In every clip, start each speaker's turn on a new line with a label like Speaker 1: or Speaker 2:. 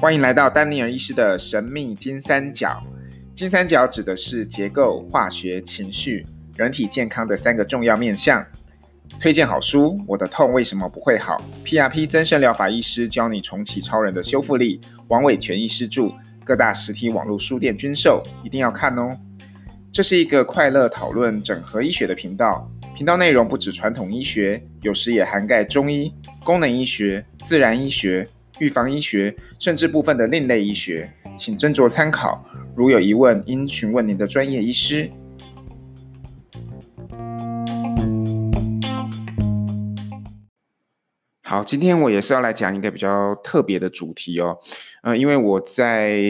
Speaker 1: 欢迎来到丹尼尔医师的神秘金三角。金三角指的是结构、化学、情绪、人体健康的三个重要面向。推荐好书：我的痛为什么不会好？PRP 增生疗法医师教你重启超人的修复力。王伟全医师著，各大实体网络书店均售，一定要看哦。这是一个快乐讨论整合医学的频道，频道内容不止传统医学，有时也涵盖中医、功能医学、自然医学。预防医学，甚至部分的另类医学，请斟酌参考。如有疑问，应询问您的专业医师。好，今天我也是要来讲一个比较特别的主题哦。呃，因为我在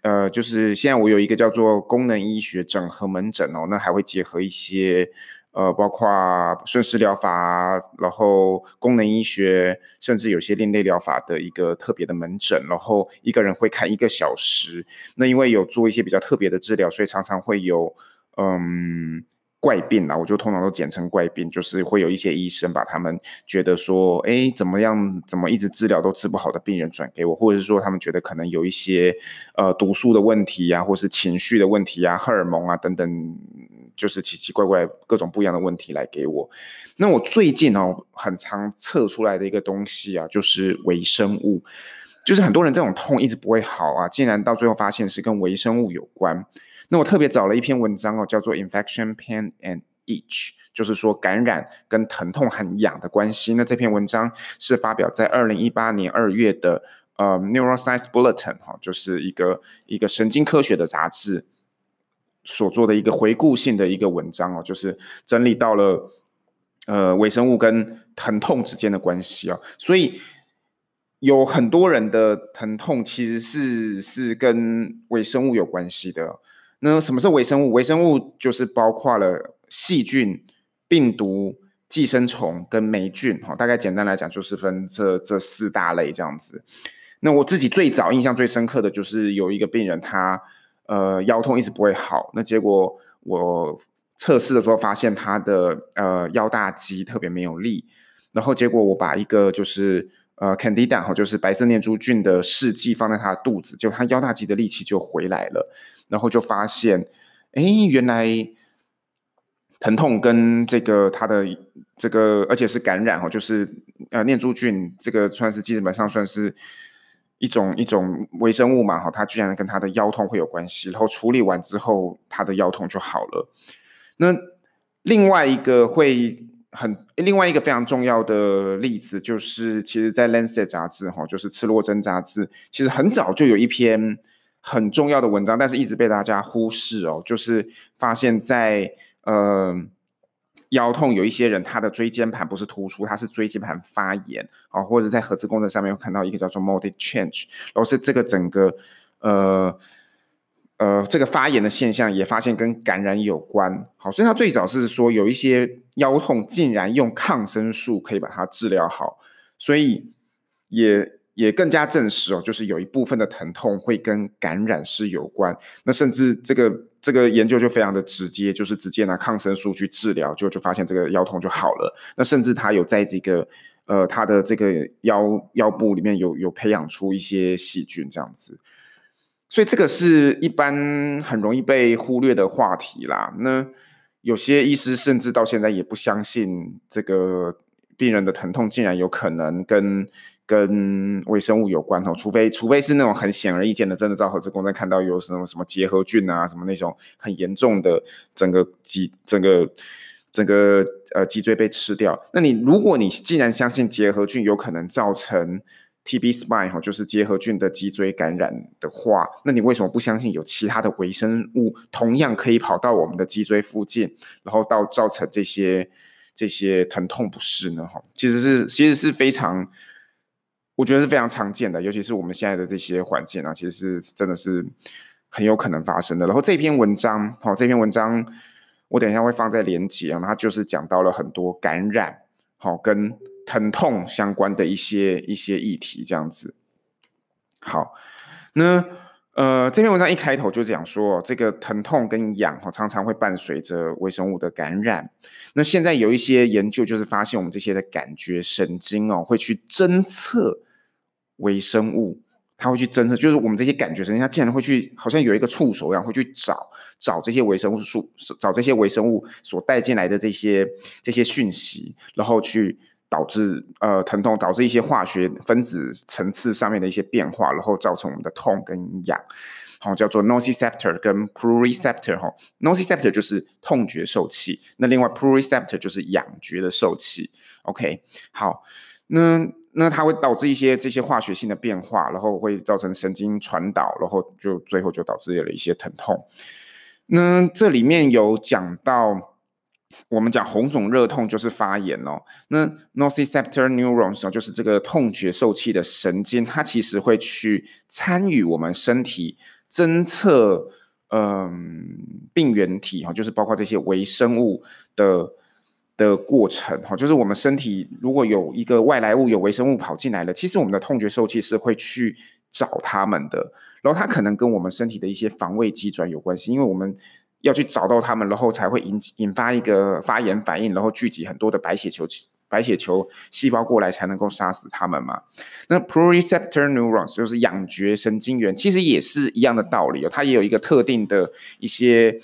Speaker 1: 呃，就是现在我有一个叫做功能医学整合门诊哦，那还会结合一些。呃，包括顺势疗法，然后功能医学，甚至有些另类疗法的一个特别的门诊，然后一个人会看一个小时。那因为有做一些比较特别的治疗，所以常常会有嗯怪病啊，我就通常都简称怪病，就是会有一些医生把他们觉得说，哎，怎么样，怎么一直治疗都治不好的病人转给我，或者是说他们觉得可能有一些呃毒素的问题啊，或是情绪的问题啊，荷尔蒙啊等等。就是奇奇怪怪各种不一样的问题来给我。那我最近哦，很常测出来的一个东西啊，就是微生物。就是很多人这种痛一直不会好啊，竟然到最后发现是跟微生物有关。那我特别找了一篇文章哦，叫做《Infection, Pain and Itch》，就是说感染跟疼痛和痒的关系。那这篇文章是发表在二零一八年二月的呃《Neuroscience Bulletin》哈，就是一个一个神经科学的杂志。所做的一个回顾性的一个文章哦，就是整理到了呃微生物跟疼痛之间的关系哦，所以有很多人的疼痛其实是是跟微生物有关系的。那什么是微生物？微生物就是包括了细菌、病毒、寄生虫跟霉菌哈，大概简单来讲就是分这这四大类这样子。那我自己最早印象最深刻的就是有一个病人他。呃，腰痛一直不会好，那结果我测试的时候发现他的呃腰大肌特别没有力，然后结果我把一个就是呃 Candida 哈，就是白色念珠菌的试剂放在他的肚子，就他腰大肌的力气就回来了，然后就发现，哎，原来疼痛跟这个他的这个而且是感染哈，就是呃念珠菌这个算是基本上算是。一种一种微生物嘛，哈，它居然跟他的腰痛会有关系，然后处理完之后，他的腰痛就好了。那另外一个会很另外一个非常重要的例子，就是其实，在《Lancet》杂志，哈，就是《赤裸针》杂志，其实很早就有一篇很重要的文章，但是一直被大家忽视哦，就是发现在呃。腰痛有一些人，他的椎间盘不是突出，他是椎间盘发炎啊，或者在核磁共振上面有看到一个叫做 modic change，然后是这个整个呃呃这个发炎的现象也发现跟感染有关，好，所以他最早是说有一些腰痛竟然用抗生素可以把它治疗好，所以也。也更加证实哦，就是有一部分的疼痛会跟感染是有关。那甚至这个这个研究就非常的直接，就是直接拿抗生素去治疗，就就发现这个腰痛就好了。那甚至他有在这个呃他的这个腰腰部里面有有培养出一些细菌这样子。所以这个是一般很容易被忽略的话题啦。那有些医师甚至到现在也不相信这个病人的疼痛竟然有可能跟。跟微生物有关哦，除非除非是那种很显而易见的，真的在核磁共振看到有什么什么结核菌啊，什么那种很严重的整个脊整个整个呃脊椎被吃掉。那你如果你既然相信结核菌有可能造成 TB spine 哈，就是结核菌的脊椎感染的话，那你为什么不相信有其他的微生物同样可以跑到我们的脊椎附近，然后到造成这些这些疼痛不适呢？哈，其实是其实是非常。我觉得是非常常见的，尤其是我们现在的这些环境啊，其实是真的是很有可能发生的。然后这篇文章，好，这篇文章我等一下会放在连接啊，它就是讲到了很多感染，好，跟疼痛相关的一些一些议题，这样子。好，那呃，这篇文章一开头就讲说，这个疼痛跟痒哈，常常会伴随着微生物的感染。那现在有一些研究就是发现，我们这些的感觉神经哦，会去侦测微生物，它会去侦测，就是我们这些感觉神经，它竟然会去，好像有一个触手一样，会去找找这些微生物数，找这些微生物所带进来的这些这些讯息，然后去。导致呃疼痛，导致一些化学分子层次上面的一些变化，然后造成我们的痛跟痒，好，叫做 nociceptor 跟 pruriceptor 哈，nociceptor 就是痛觉受器，那另外 pruriceptor 就是痒觉的受器。OK，好，那那它会导致一些这些化学性的变化，然后会造成神经传导，然后就最后就导致了一些疼痛。那这里面有讲到。我们讲红肿热痛就是发炎哦。那 nociceptor neurons 就是这个痛觉受器的神经，它其实会去参与我们身体侦测，嗯，病原体哈，就是包括这些微生物的的过程哈。就是我们身体如果有一个外来物，有微生物跑进来了，其实我们的痛觉受器是会去找他们的。然后它可能跟我们身体的一些防卫机转有关系，因为我们。要去找到他们，然后才会引引发一个发炎反应，然后聚集很多的白血球白血球细胞过来，才能够杀死他们嘛。那 proprioceptor neurons 就是痒觉神经元，其实也是一样的道理哦。它也有一个特定的一些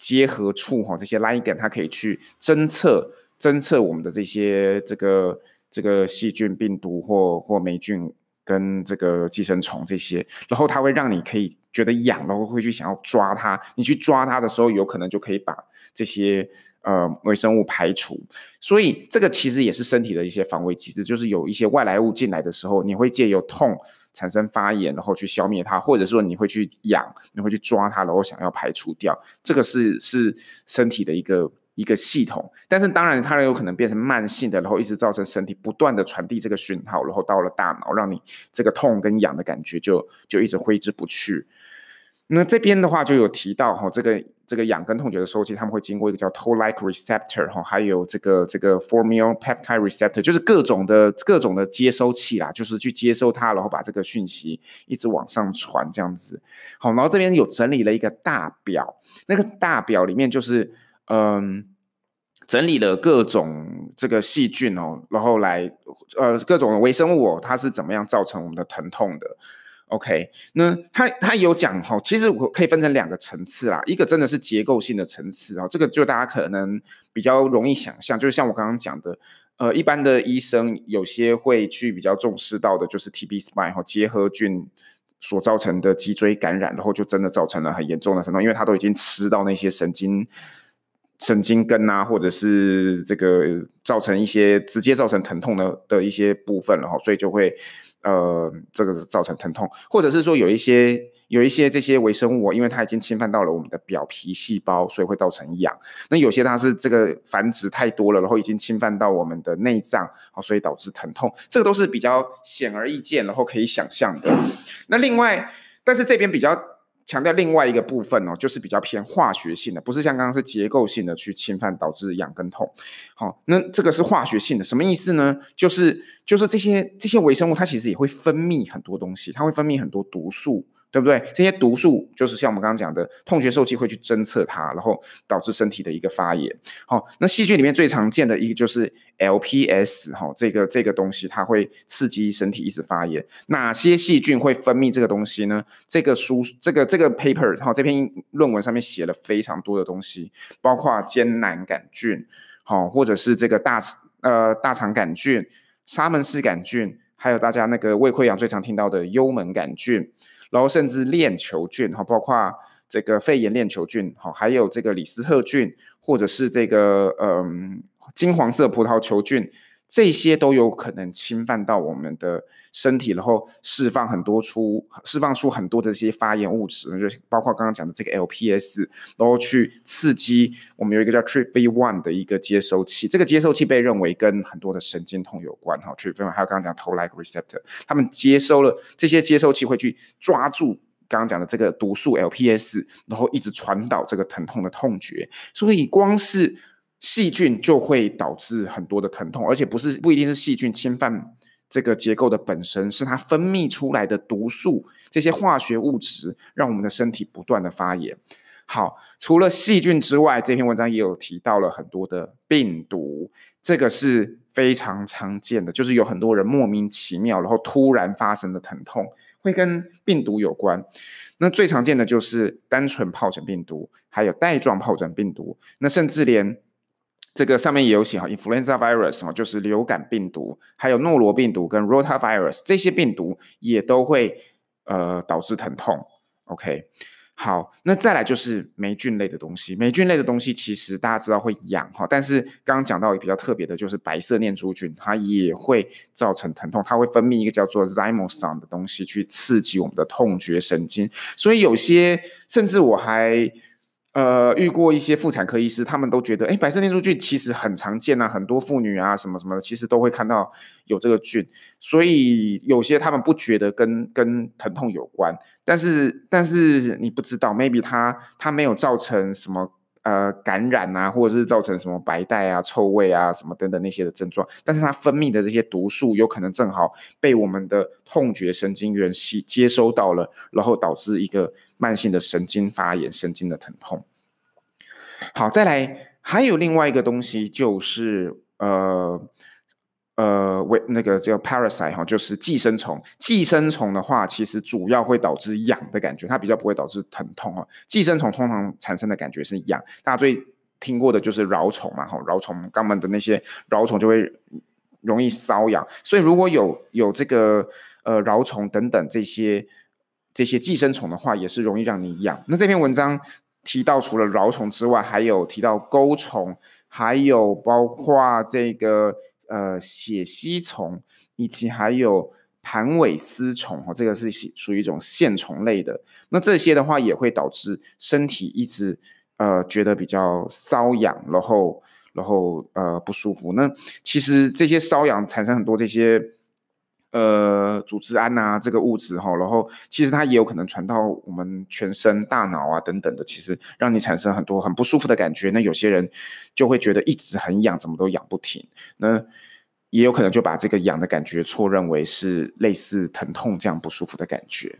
Speaker 1: 结合处哈，这些 ligand 它可以去侦测侦测我们的这些这个这个细菌、病毒或或霉菌。跟这个寄生虫这些，然后它会让你可以觉得痒，然后会去想要抓它。你去抓它的时候，有可能就可以把这些呃微生物排除。所以这个其实也是身体的一些防卫机制，就是有一些外来物进来的时候，你会借由痛产生发炎，然后去消灭它，或者说你会去痒，你会去抓它，然后想要排除掉。这个是是身体的一个。一个系统，但是当然它有可能变成慢性的，然后一直造成身体不断的传递这个讯号，然后到了大脑，让你这个痛跟痒的感觉就就一直挥之不去。那这边的话就有提到哈，这个这个痒跟痛觉的收器，他们会经过一个叫 Toll-like receptor 哈，还有这个这个 formyl-peptide receptor，就是各种的各种的接收器啦，就是去接收它，然后把这个讯息一直往上传这样子。好，然后这边有整理了一个大表，那个大表里面就是。嗯，整理了各种这个细菌哦，然后来呃各种微生物哦，它是怎么样造成我们的疼痛的？OK，那他他有讲哈，其实我可以分成两个层次啦，一个真的是结构性的层次啊，这个就大家可能比较容易想象，就是像我刚刚讲的，呃，一般的医生有些会去比较重视到的，就是 TB spine 哈结核菌所造成的脊椎感染，然后就真的造成了很严重的疼痛，因为它都已经吃到那些神经。神经根啊，或者是这个造成一些直接造成疼痛的的一些部分了哈，所以就会呃这个造成疼痛，或者是说有一些有一些这些微生物，因为它已经侵犯到了我们的表皮细胞，所以会造成痒。那有些它是这个繁殖太多了，然后已经侵犯到我们的内脏，所以导致疼痛。这个都是比较显而易见，然后可以想象的。那另外，但是这边比较。强调另外一个部分哦，就是比较偏化学性的，不是像刚刚是结构性的去侵犯导致痒跟痛。好，那这个是化学性的，什么意思呢？就是就是这些这些微生物它其实也会分泌很多东西，它会分泌很多毒素。对不对？这些毒素就是像我们刚刚讲的，痛觉受器会去侦测它，然后导致身体的一个发炎。好，那细菌里面最常见的一个就是 LPS 哈，这个这个东西它会刺激身体一直发炎。哪些细菌会分泌这个东西呢？这个书这个这个 paper 哈，这篇论文上面写了非常多的东西，包括艰难杆菌，好，或者是这个大呃大肠杆菌、沙门氏杆菌，还有大家那个胃溃疡最常听到的幽门杆菌。然后甚至链球菌哈，包括这个肺炎链球菌哈，还有这个李斯特菌，或者是这个嗯金黄色葡萄球菌，这些都有可能侵犯到我们的身体，然后释放很多出释放出很多的这些发炎物质，就包括刚刚讲的这个 LPS，然后去刺激我们有一个叫 TRPV1 的一个接收器，这个接收器被认为跟很多的神经痛有关哈。TRPV1 还有刚刚讲 Toll-like receptor，他们接收了这些接收器会去抓住刚刚讲的这个毒素 LPS，然后一直传导这个疼痛的痛觉，所以光是细菌就会导致很多的疼痛，而且不是不一定是细菌侵犯这个结构的本身，是它分泌出来的毒素，这些化学物质让我们的身体不断的发炎。好，除了细菌之外，这篇文章也有提到了很多的病毒，这个是非常常见的，就是有很多人莫名其妙，然后突然发生的疼痛，会跟病毒有关。那最常见的就是单纯疱疹病毒，还有带状疱疹病毒，那甚至连这个上面也有写哈，influenza virus 哈，就是流感病毒，还有诺罗病毒跟 rotavirus 这些病毒也都会呃导致疼痛。OK。好，那再来就是霉菌类的东西。霉菌类的东西其实大家知道会痒哈，但是刚刚讲到比较特别的，就是白色念珠菌，它也会造成疼痛，它会分泌一个叫做 zymosan 的东西去刺激我们的痛觉神经。所以有些甚至我还。呃，遇过一些妇产科医师，他们都觉得，哎，白色念珠菌其实很常见啊，很多妇女啊，什么什么的，其实都会看到有这个菌，所以有些他们不觉得跟跟疼痛有关，但是但是你不知道，maybe 它它没有造成什么呃感染啊，或者是造成什么白带啊、臭味啊什么等等那些的症状，但是它分泌的这些毒素有可能正好被我们的痛觉神经元吸接收到了，然后导致一个。慢性的神经发炎、神经的疼痛。好，再来还有另外一个东西，就是呃呃，为那个叫 parasite 哈，就是寄生虫。寄生虫的话，其实主要会导致痒的感觉，它比较不会导致疼痛啊。寄生虫通常产生的感觉是痒，大家最听过的就是蛲虫嘛，哈，蛲虫肛门的那些蛲虫就会容易瘙痒，所以如果有有这个呃蛲虫等等这些。这些寄生虫的话，也是容易让你痒。那这篇文章提到，除了蛲虫之外，还有提到钩虫，还有包括这个呃血吸虫，以及还有盘尾丝虫，哦，这个是属于一种线虫类的。那这些的话，也会导致身体一直呃觉得比较瘙痒，然后然后呃不舒服。那其实这些瘙痒产生很多这些。呃，组织胺呐，这个物质哈，然后其实它也有可能传到我们全身、大脑啊等等的，其实让你产生很多很不舒服的感觉。那有些人就会觉得一直很痒，怎么都痒不停。那也有可能就把这个痒的感觉错认为是类似疼痛这样不舒服的感觉。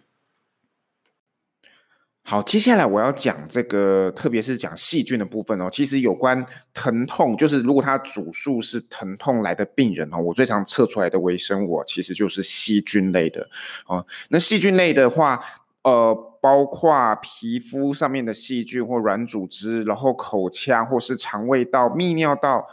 Speaker 1: 好，接下来我要讲这个，特别是讲细菌的部分哦。其实有关疼痛，就是如果它主诉是疼痛来的病人哦，我最常测出来的微生物其实就是细菌类的哦。那细菌类的话，呃，包括皮肤上面的细菌或软组织，然后口腔或是肠胃道、泌尿道。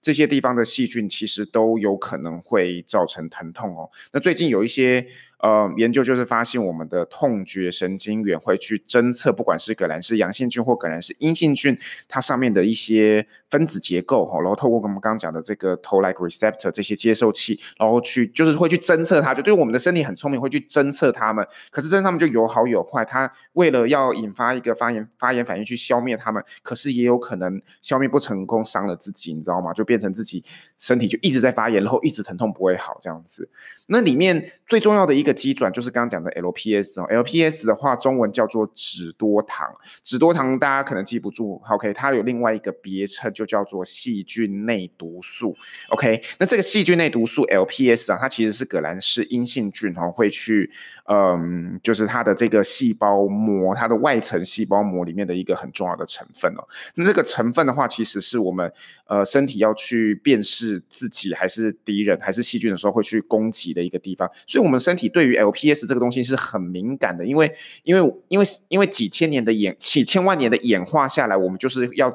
Speaker 1: 这些地方的细菌其实都有可能会造成疼痛哦。那最近有一些呃研究，就是发现我们的痛觉神经元会去侦测，不管是葛兰氏阳性菌或葛兰氏阴性菌，它上面的一些分子结构哈，然后透过我们刚刚讲的这个 Toll-like receptor 这些接受器，然后去就是会去侦测它，就对我们的身体很聪明，会去侦测它们。可是侦测它们就有好有坏，它为了要引发一个发炎发炎反应去消灭它们，可是也有可能消灭不成功，伤了自己，你知道吗？就。变成自己身体就一直在发炎，然后一直疼痛不会好这样子。那里面最重要的一个基转就是刚刚讲的 LPS 哦，LPS 的话中文叫做脂多糖。脂多糖大家可能记不住，OK？它有另外一个别称，就叫做细菌内毒素。OK？那这个细菌内毒素 LPS 啊，它其实是革兰氏阴性菌哦，会去嗯，就是它的这个细胞膜，它的外层细胞膜里面的一个很重要的成分哦。那这个成分的话，其实是我们呃身体要。去辨识自己还是敌人还是细菌的时候，会去攻击的一个地方。所以，我们身体对于 LPS 这个东西是很敏感的，因为因为因为因为几千年的演几千万年的演化下来，我们就是要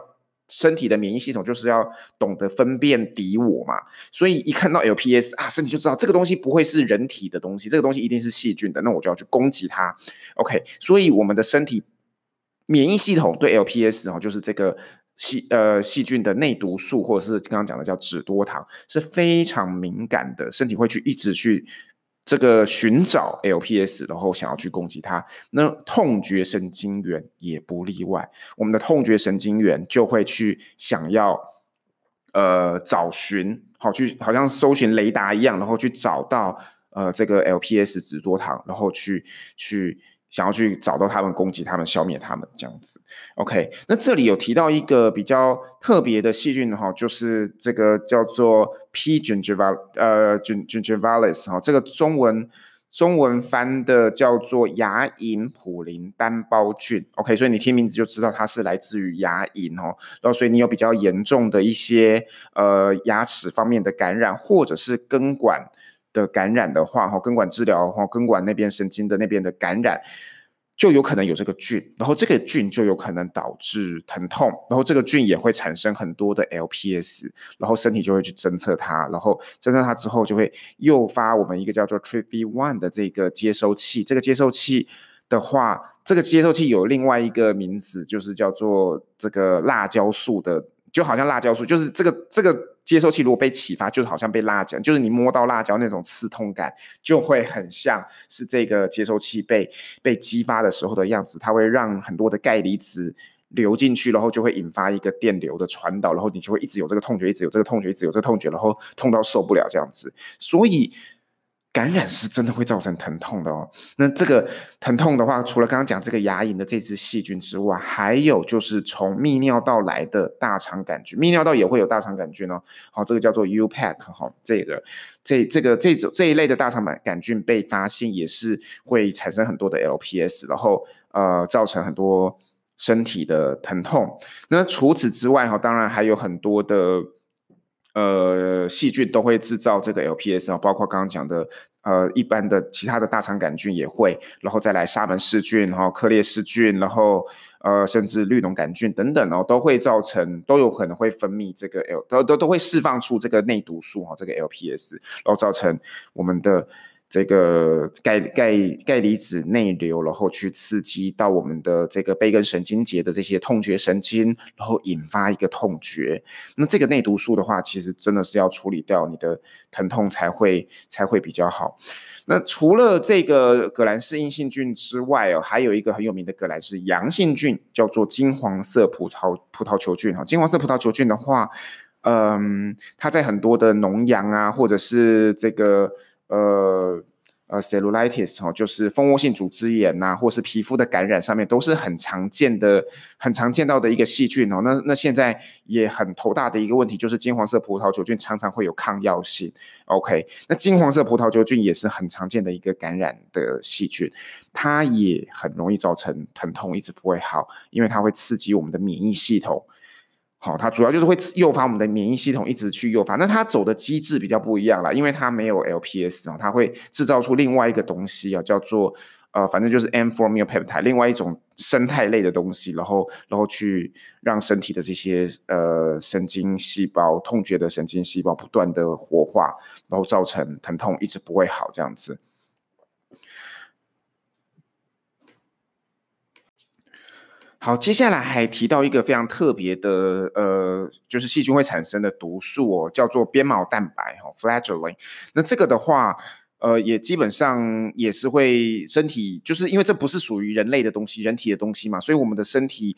Speaker 1: 身体的免疫系统就是要懂得分辨敌我嘛。所以，一看到 LPS 啊，身体就知道这个东西不会是人体的东西，这个东西一定是细菌的，那我就要去攻击它。OK，所以我们的身体免疫系统对 LPS 哦，就是这个。细呃细菌的内毒素，或者是刚刚讲的叫脂多糖，是非常敏感的，身体会去一直去这个寻找 LPS，然后想要去攻击它。那痛觉神经元也不例外，我们的痛觉神经元就会去想要呃找寻，好去好像搜寻雷达一样，然后去找到呃这个 LPS 脂多糖，然后去去想要去找到他们，攻击他们，消灭他们这样子。OK，那这里有提到一个比较特别的细菌哈，就是这个叫做 P. gingivalis 呃 gingivalis 哈，这个中文中文翻的叫做牙龈普林单胞菌。OK，所以你听名字就知道它是来自于牙龈哦。然后所以你有比较严重的一些呃牙齿方面的感染，或者是根管。的感染的话，哈，根管治疗，哈，根管那边神经的那边的感染，就有可能有这个菌，然后这个菌就有可能导致疼痛，然后这个菌也会产生很多的 LPS，然后身体就会去侦测它，然后侦测它之后就会诱发我们一个叫做 TRPV1 的这个接收器，这个接收器的话，这个接收器有另外一个名字，就是叫做这个辣椒素的。就好像辣椒素，就是这个这个接收器如果被启发，就是好像被辣椒，就是你摸到辣椒那种刺痛感，就会很像是这个接收器被被激发的时候的样子，它会让很多的钙离子流进去，然后就会引发一个电流的传导，然后你就会一直有这个痛觉，一直有这个痛觉，一直有这个痛觉，然后痛到受不了这样子，所以。感染是真的会造成疼痛的哦。那这个疼痛的话，除了刚刚讲这个牙龈的这只细菌之外，还有就是从泌尿道来的大肠杆菌，泌尿道也会有大肠杆菌哦。好，这个叫做 U-Pack 哈，这个这这个这种这一类的大肠杆菌被发现也是会产生很多的 LPS，然后呃造成很多身体的疼痛。那除此之外哈，当然还有很多的。呃，细菌都会制造这个 LPS 啊，包括刚刚讲的呃，一般的其他的大肠杆菌也会，然后再来沙门氏菌哈、克列氏菌，然后呃，甚至绿脓杆菌等等哦，都会造成都有可能会分泌这个 L 都都都会释放出这个内毒素哈，这个 LPS，然后造成我们的。这个钙钙钙离子内流，然后去刺激到我们的这个背根神经节的这些痛觉神经，然后引发一个痛觉。那这个内毒素的话，其实真的是要处理掉你的疼痛才会才会比较好。那除了这个革兰氏阴性菌之外哦，还有一个很有名的革兰氏阳性菌，叫做金黄色葡萄葡萄球菌哈。金黄色葡萄球菌的话，嗯，它在很多的脓疡啊，或者是这个。呃呃，cellulitis 哈，就是蜂窝性组织炎呐、啊，或是皮肤的感染上面都是很常见的、很常见到的一个细菌哦。那那现在也很头大的一个问题就是金黄色葡萄球菌常常会有抗药性。OK，那金黄色葡萄球菌也是很常见的一个感染的细菌，它也很容易造成疼痛，一直不会好，因为它会刺激我们的免疫系统。好，它主要就是会诱发我们的免疫系统一直去诱发，那它走的机制比较不一样啦，因为它没有 LPS 哦，它会制造出另外一个东西啊，叫做呃，反正就是 M-formyl peptide，另外一种生态类的东西，然后然后去让身体的这些呃神经细胞、痛觉的神经细胞不断的活化，然后造成疼痛一直不会好这样子。好，接下来还提到一个非常特别的，呃，就是细菌会产生的毒素哦，叫做鞭毛蛋白哈，flagellin。那这个的话，呃，也基本上也是会身体，就是因为这不是属于人类的东西，人体的东西嘛，所以我们的身体。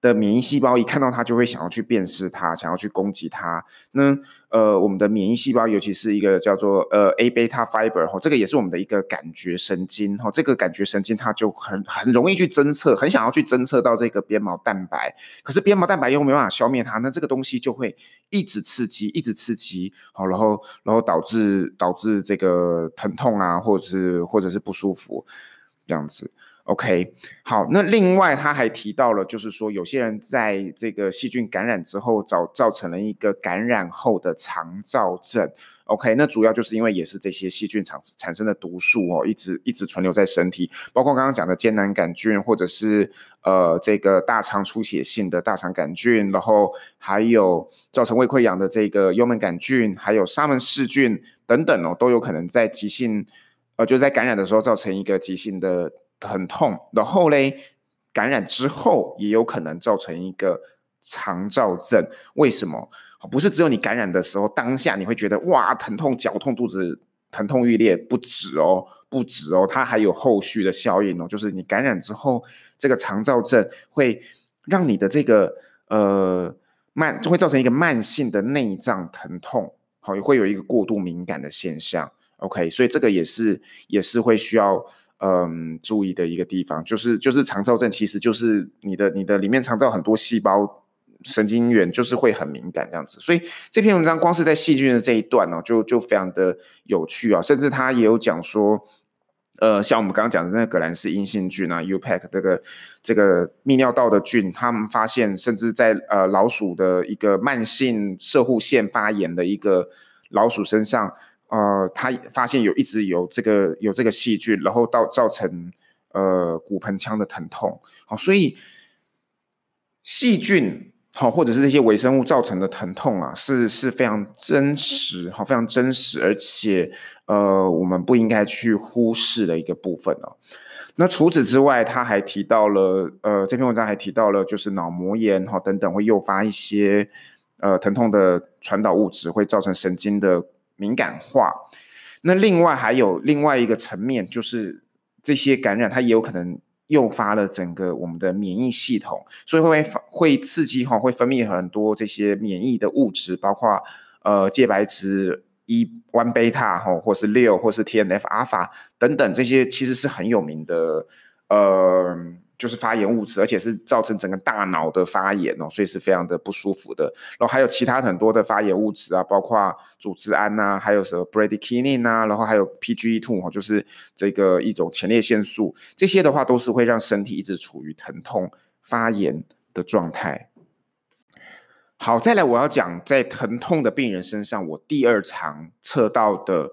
Speaker 1: 的免疫细胞一看到它就会想要去辨识它，想要去攻击它。那呃，我们的免疫细胞，尤其是一个叫做呃 A beta fiber 哈，这个也是我们的一个感觉神经哈。这个感觉神经它就很很容易去侦测，很想要去侦测到这个鞭毛蛋白。可是鞭毛蛋白又没办法消灭它，那这个东西就会一直刺激，一直刺激，好，然后然后导致导致这个疼痛啊，或者是或者是不舒服这样子。OK，好，那另外他还提到了，就是说有些人在这个细菌感染之后，造造成了一个感染后的肠燥症。OK，那主要就是因为也是这些细菌产产生的毒素哦，一直一直存留在身体，包括刚刚讲的艰难杆菌，或者是呃这个大肠出血性的大肠杆菌，然后还有造成胃溃疡的这个幽门杆菌，还有沙门氏菌等等哦，都有可能在急性呃就在感染的时候造成一个急性的。很痛，然后嘞，感染之后也有可能造成一个肠燥症。为什么？不是只有你感染的时候当下你会觉得哇疼痛、绞痛、肚子疼痛欲裂，不止哦，不止哦，它还有后续的效应哦，就是你感染之后，这个肠燥症会让你的这个呃慢，就会造成一个慢性的内脏疼痛，好，也会有一个过度敏感的现象。OK，所以这个也是也是会需要。嗯注意的一个地方，就是就是肠躁症其实就是你的你的里面肠躁很多细胞神经元就是会很敏感这样子，所以这篇文章光是在细菌的这一段呢、哦，就就非常的有趣啊，甚至他也有讲说。呃，像我们刚刚讲的那个革兰氏阴性菌啊，UPEC 这个这个泌尿道的菌，他们发现甚至在呃老鼠的一个慢性摄护腺发炎的一个老鼠身上，呃，他发现有一直有这个有这个细菌，然后到造成呃骨盆腔的疼痛。好，所以细菌。好，或者是这些微生物造成的疼痛啊，是是非常真实，好，非常真实，而且呃，我们不应该去忽视的一个部分哦。那除此之外，他还提到了，呃，这篇文章还提到了，就是脑膜炎哈等等会诱发一些呃疼痛的传导物质，会造成神经的敏感化。那另外还有另外一个层面，就是这些感染它也有可能。诱发了整个我们的免疫系统，所以会会刺激哈，会分泌很多这些免疫的物质，包括呃介白质一 one beta 哈，或是六，或是 TNF alpha 等等这些，其实是很有名的呃。就是发炎物质，而且是造成整个大脑的发炎哦，所以是非常的不舒服的。然后还有其他很多的发炎物质啊，包括组织胺呐、啊，还有什么 bradykinin 啊，然后还有 PGE2 哦，就是这个一种前列腺素，这些的话都是会让身体一直处于疼痛发炎的状态。好，再来我要讲在疼痛的病人身上，我第二常测到的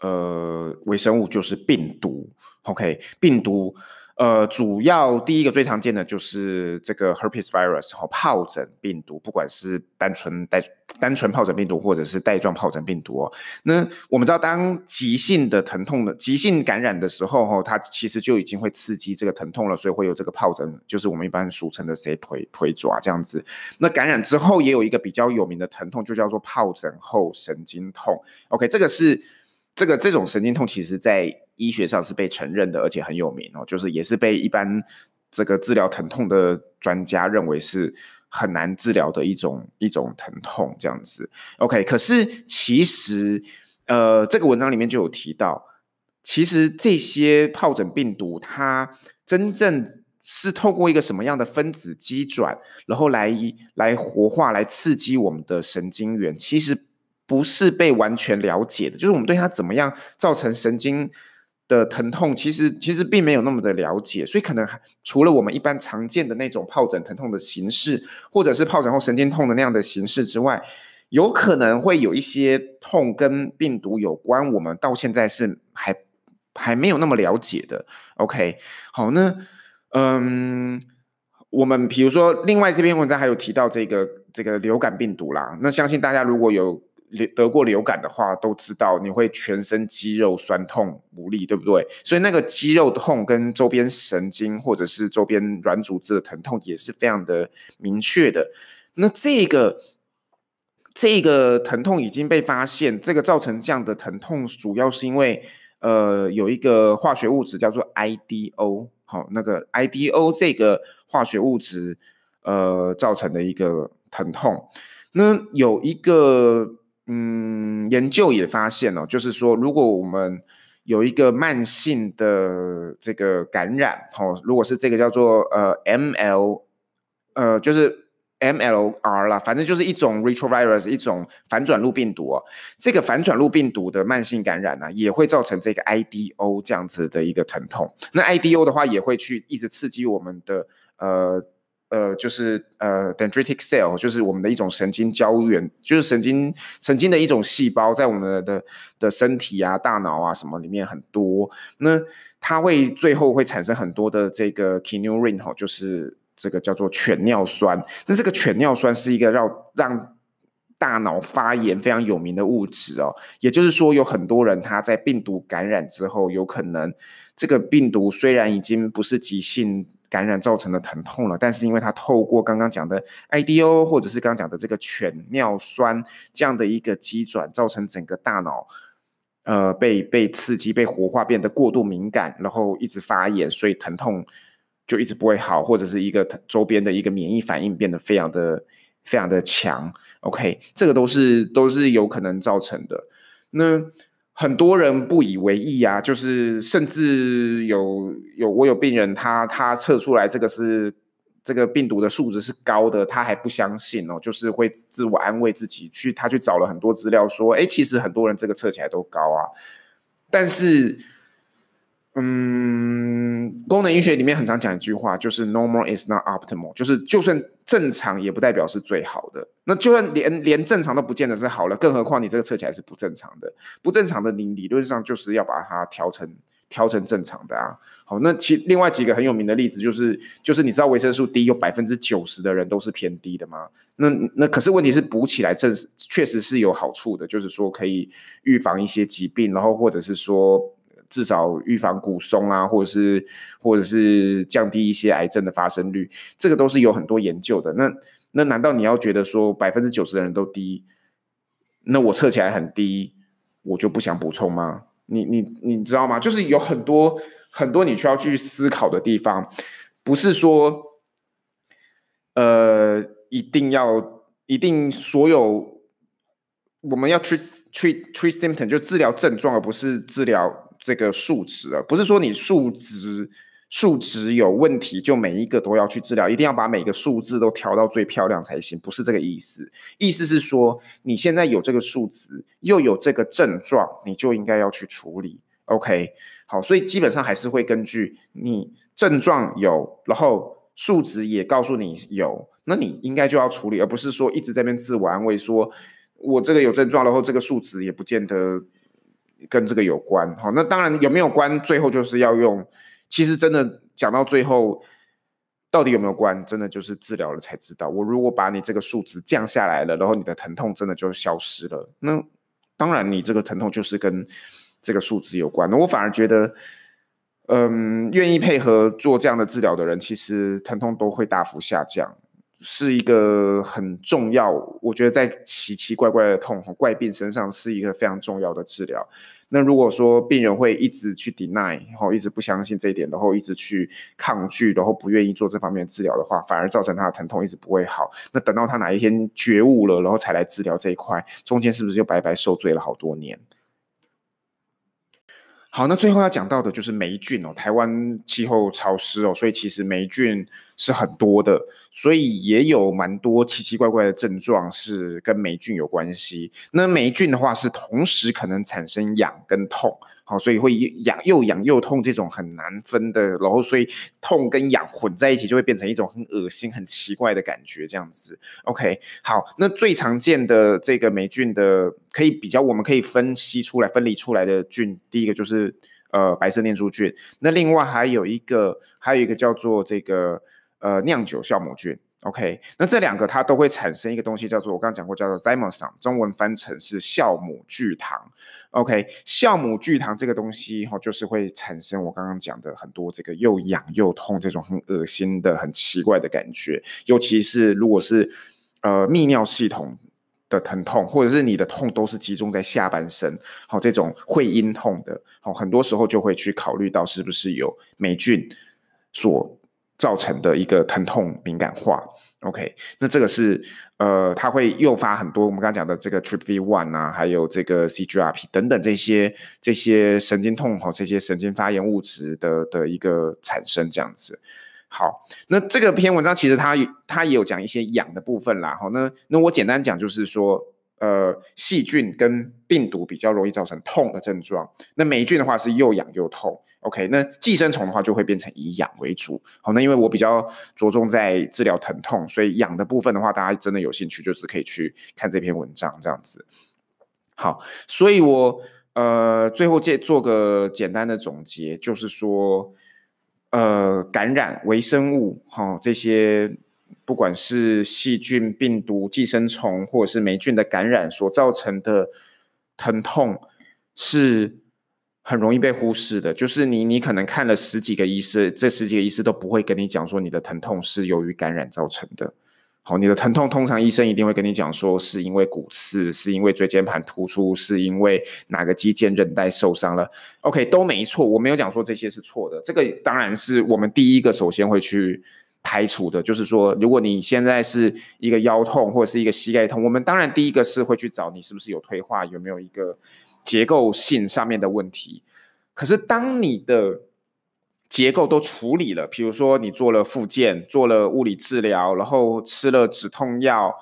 Speaker 1: 呃微生物就是病毒。OK，病毒。呃，主要第一个最常见的就是这个 herpes virus 和疱疹病毒，不管是单纯带单纯疱疹病毒，或者是带状疱疹病毒哦。那我们知道，当急性的疼痛的急性感染的时候，哈，它其实就已经会刺激这个疼痛了，所以会有这个疱疹，就是我们一般俗称的谁腿腿爪这样子。那感染之后也有一个比较有名的疼痛，就叫做疱疹后神经痛。OK，这个是这个这种神经痛，其实在医学上是被承认的，而且很有名哦，就是也是被一般这个治疗疼痛的专家认为是很难治疗的一种一种疼痛这样子。OK，可是其实呃，这个文章里面就有提到，其实这些疱疹病毒它真正是透过一个什么样的分子机转，然后来来活化、来刺激我们的神经元，其实不是被完全了解的，就是我们对它怎么样造成神经。的疼痛其实其实并没有那么的了解，所以可能除了我们一般常见的那种疱疹疼痛的形式，或者是疱疹后神经痛的那样的形式之外，有可能会有一些痛跟病毒有关，我们到现在是还还没有那么了解的。OK，好，那嗯，我们比如说另外这篇文章还有提到这个这个流感病毒啦，那相信大家如果有。得过流感的话，都知道你会全身肌肉酸痛无力，对不对？所以那个肌肉痛跟周边神经或者是周边软组织的疼痛也是非常的明确的。那这个这个疼痛已经被发现，这个造成这样的疼痛，主要是因为呃有一个化学物质叫做 IDO，好，那个 IDO 这个化学物质呃造成的一个疼痛。那有一个。嗯，研究也发现哦，就是说，如果我们有一个慢性的这个感染，哦，如果是这个叫做呃 ML，呃，就是 MLR 啦，反正就是一种 retrovirus，一种反转录病毒哦。这个反转录病毒的慢性感染呢，也会造成这个 IDO 这样子的一个疼痛。那 IDO 的话，也会去一直刺激我们的呃。呃，就是呃，dendritic cell，就是我们的一种神经胶原，就是神经神经的一种细胞，在我们的的身体啊、大脑啊什么里面很多。那它会最后会产生很多的这个 kynurenine 哈，就是这个叫做犬尿酸。那这个犬尿酸是一个让让大脑发炎非常有名的物质哦。也就是说，有很多人他在病毒感染之后，有可能这个病毒虽然已经不是急性。感染造成的疼痛了，但是因为它透过刚刚讲的 IDO 或者是刚刚讲的这个犬尿酸这样的一个机转，造成整个大脑呃被被刺激、被活化，变得过度敏感，然后一直发炎，所以疼痛就一直不会好，或者是一个周边的一个免疫反应变得非常的非常的强。OK，这个都是都是有可能造成的。那很多人不以为意啊，就是甚至有有我有病人他，他测出来这个是这个病毒的数值是高的，他还不相信哦，就是会自我安慰自己去，他去找了很多资料说，哎，其实很多人这个测起来都高啊，但是。嗯，功能医学里面很常讲一句话，就是 normal is not optimal，就是就算正常也不代表是最好的。那就算连连正常都不见得是好了，更何况你这个测起来是不正常的。不正常的，你理论上就是要把它调成调成正常的啊。好，那其另外几个很有名的例子就是，就是你知道维生素 D 有百分之九十的人都是偏低的吗？那那可是问题是补起来，这确实是有好处的，就是说可以预防一些疾病，然后或者是说。至少预防骨松啊，或者是或者是降低一些癌症的发生率，这个都是有很多研究的。那那难道你要觉得说百分之九十的人都低，那我测起来很低，我就不想补充吗？你你你知道吗？就是有很多很多你需要去思考的地方，不是说呃一定要一定所有我们要 treat treat treat symptom 就治疗症状，而不是治疗。这个数值啊，不是说你数值数值有问题就每一个都要去治疗，一定要把每个数字都调到最漂亮才行，不是这个意思。意思是说，你现在有这个数值，又有这个症状，你就应该要去处理。OK，好，所以基本上还是会根据你症状有，然后数值也告诉你有，那你应该就要处理，而不是说一直在那边自我安慰说，说我这个有症状，然后这个数值也不见得。跟这个有关，好，那当然有没有关，最后就是要用。其实真的讲到最后，到底有没有关，真的就是治疗了才知道。我如果把你这个数值降下来了，然后你的疼痛真的就消失了，那当然你这个疼痛就是跟这个数值有关。那我反而觉得，嗯，愿意配合做这样的治疗的人，其实疼痛都会大幅下降。是一个很重要，我觉得在奇奇怪怪的痛怪病身上是一个非常重要的治疗。那如果说病人会一直去 deny，然后一直不相信这一点，然后一直去抗拒，然后不愿意做这方面的治疗的话，反而造成他的疼痛一直不会好。那等到他哪一天觉悟了，然后才来治疗这一块，中间是不是就白白受罪了好多年？好，那最后要讲到的就是霉菌哦。台湾气候潮湿哦，所以其实霉菌是很多的，所以也有蛮多奇奇怪怪的症状是跟霉菌有关系。那霉菌的话是同时可能产生痒跟痛。好，所以会痒又痒又痛，这种很难分的，然后所以痛跟痒混在一起，就会变成一种很恶心、很奇怪的感觉，这样子。OK，好，那最常见的这个霉菌的，可以比较，我们可以分析出来、分离出来的菌，第一个就是呃白色念珠菌，那另外还有一个，还有一个叫做这个呃酿酒酵母菌。OK，那这两个它都会产生一个东西，叫做我刚刚讲过，叫做 zymosan，中文翻成是酵母聚糖。OK，酵母聚糖这个东西哈，就是会产生我刚刚讲的很多这个又痒又痛这种很恶心的、很奇怪的感觉，尤其是如果是呃泌尿系统的疼痛，或者是你的痛都是集中在下半身，好，这种会阴痛的，好，很多时候就会去考虑到是不是有霉菌所。造成的一个疼痛敏感化，OK，那这个是呃，它会诱发很多我们刚刚讲的这个 TRPV1 啊，还有这个 CGRP 等等这些这些神经痛和这些神经发炎物质的的一个产生，这样子。好，那这个篇文章其实它它也有讲一些痒的部分啦，好，那那我简单讲就是说。呃，细菌跟病毒比较容易造成痛的症状。那霉菌的话是又痒又痛。OK，那寄生虫的话就会变成以痒为主。好，那因为我比较着重在治疗疼痛，所以痒的部分的话，大家真的有兴趣就是可以去看这篇文章这样子。好，所以我呃最后再做个简单的总结，就是说呃感染微生物哈、哦、这些。不管是细菌、病毒、寄生虫，或者是霉菌的感染所造成的疼痛，是很容易被忽视的。就是你，你可能看了十几个医师，这十几个医师都不会跟你讲说你的疼痛是由于感染造成的。好，你的疼痛通常医生一定会跟你讲说是因为骨刺，是因为椎间盘突出，是因为哪个肌腱韧带受伤了。OK，都没错，我没有讲说这些是错的。这个当然是我们第一个首先会去。排除的。就是说，如果你现在是一个腰痛或者是一个膝盖痛，我们当然第一个是会去找你是不是有退化，有没有一个结构性上面的问题。可是当你的结构都处理了，比如说你做了复健，做了物理治疗，然后吃了止痛药。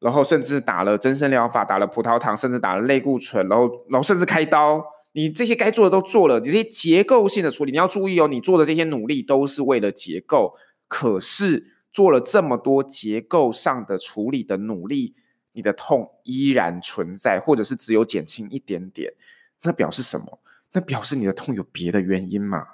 Speaker 1: 然后甚至打了增生疗法，打了葡萄糖，甚至打了类固醇，然后，然后甚至开刀，你这些该做的都做了，你这些结构性的处理，你要注意哦，你做的这些努力都是为了结构，可是做了这么多结构上的处理的努力，你的痛依然存在，或者是只有减轻一点点，那表示什么？那表示你的痛有别的原因嘛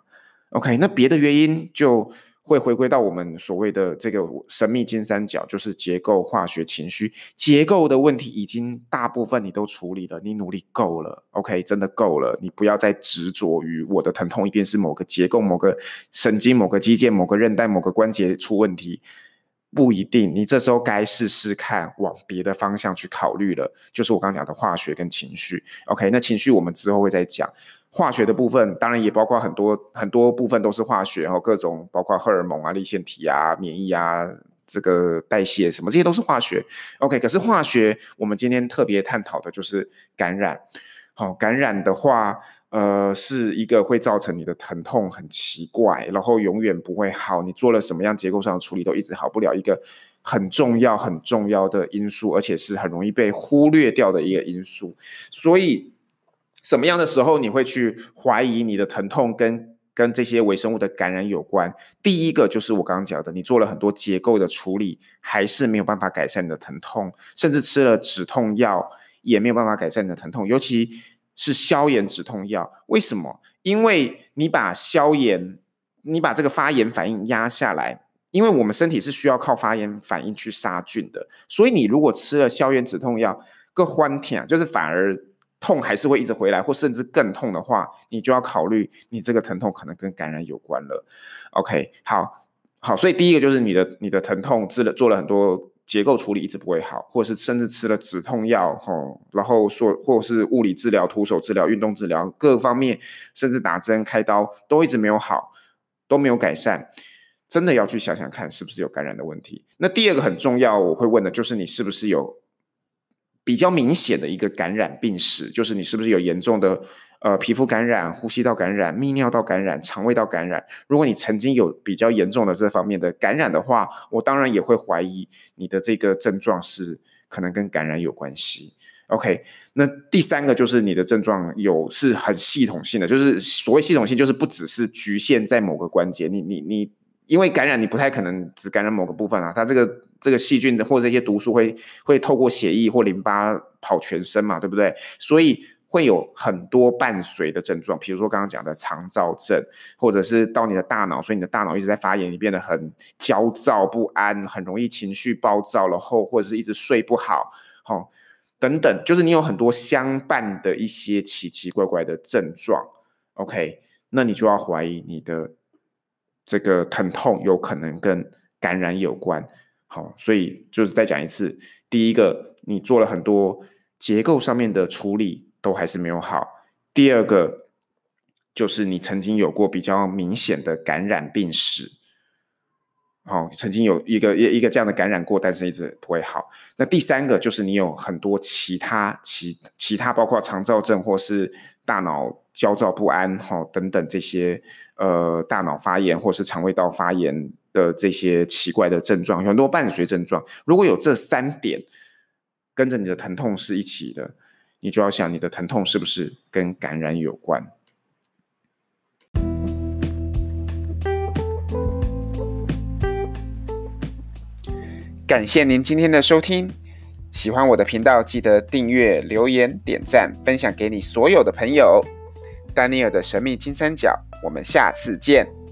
Speaker 1: ？OK，那别的原因就。会回归到我们所谓的这个神秘金三角，就是结构、化学、情绪。结构的问题已经大部分你都处理了，你努力够了，OK，真的够了。你不要再执着于我的疼痛一定是某个结构、某个神经、某个肌腱、某个韧带、某个关节出问题，不一定。你这时候该试试看往别的方向去考虑了，就是我刚刚讲的化学跟情绪。OK，那情绪我们之后会再讲。化学的部分当然也包括很多很多部分都是化学，然后各种包括荷尔蒙啊、粒线体啊、免疫啊、这个代谢什么，这些都是化学。OK，可是化学我们今天特别探讨的就是感染。好，感染的话，呃，是一个会造成你的疼痛很奇怪，然后永远不会好。你做了什么样结构上的处理都一直好不了，一个很重要很重要的因素，而且是很容易被忽略掉的一个因素，所以。什么样的时候你会去怀疑你的疼痛跟跟这些微生物的感染有关？第一个就是我刚刚讲的，你做了很多结构的处理，还是没有办法改善你的疼痛，甚至吃了止痛药也没有办法改善你的疼痛，尤其是消炎止痛药。为什么？因为你把消炎，你把这个发炎反应压下来，因为我们身体是需要靠发炎反应去杀菌的，所以你如果吃了消炎止痛药，个欢天就是反而。痛还是会一直回来，或甚至更痛的话，你就要考虑你这个疼痛可能跟感染有关了。OK，好，好，所以第一个就是你的你的疼痛治了做了很多结构处理一直不会好，或是甚至吃了止痛药，吼，然后说或是物理治疗、徒手治疗、运动治疗各方面，甚至打针开刀都一直没有好，都没有改善，真的要去想想看是不是有感染的问题。那第二个很重要，我会问的就是你是不是有。比较明显的一个感染病史，就是你是不是有严重的呃皮肤感染、呼吸道感染、泌尿道感染、肠胃道感染。如果你曾经有比较严重的这方面的感染的话，我当然也会怀疑你的这个症状是可能跟感染有关系。OK，那第三个就是你的症状有是很系统性的，就是所谓系统性，就是不只是局限在某个关节，你你你。因为感染，你不太可能只感染某个部分啊，它这个这个细菌的或者这些毒素会会透过血液或淋巴跑全身嘛，对不对？所以会有很多伴随的症状，比如说刚刚讲的肠燥症，或者是到你的大脑，所以你的大脑一直在发炎，你变得很焦躁不安，很容易情绪暴躁，然后或者是一直睡不好，好，等等，就是你有很多相伴的一些奇奇怪怪的症状，OK，那你就要怀疑你的。这个疼痛有可能跟感染有关，好，所以就是再讲一次，第一个，你做了很多结构上面的处理，都还是没有好；第二个，就是你曾经有过比较明显的感染病史，好，曾经有一个一一个这样的感染过，但是一直不会好。那第三个就是你有很多其他其其他，包括肠躁症或是大脑。焦躁不安，哈，等等这些，呃，大脑发炎或是肠胃道发炎的这些奇怪的症状，有很多伴随症状。如果有这三点跟着你的疼痛是一起的，你就要想你的疼痛是不是跟感染有关。感谢您今天的收听，喜欢我的频道，记得订阅、留言、点赞、分享给你所有的朋友。丹尼尔的神秘金三角，我们下次见。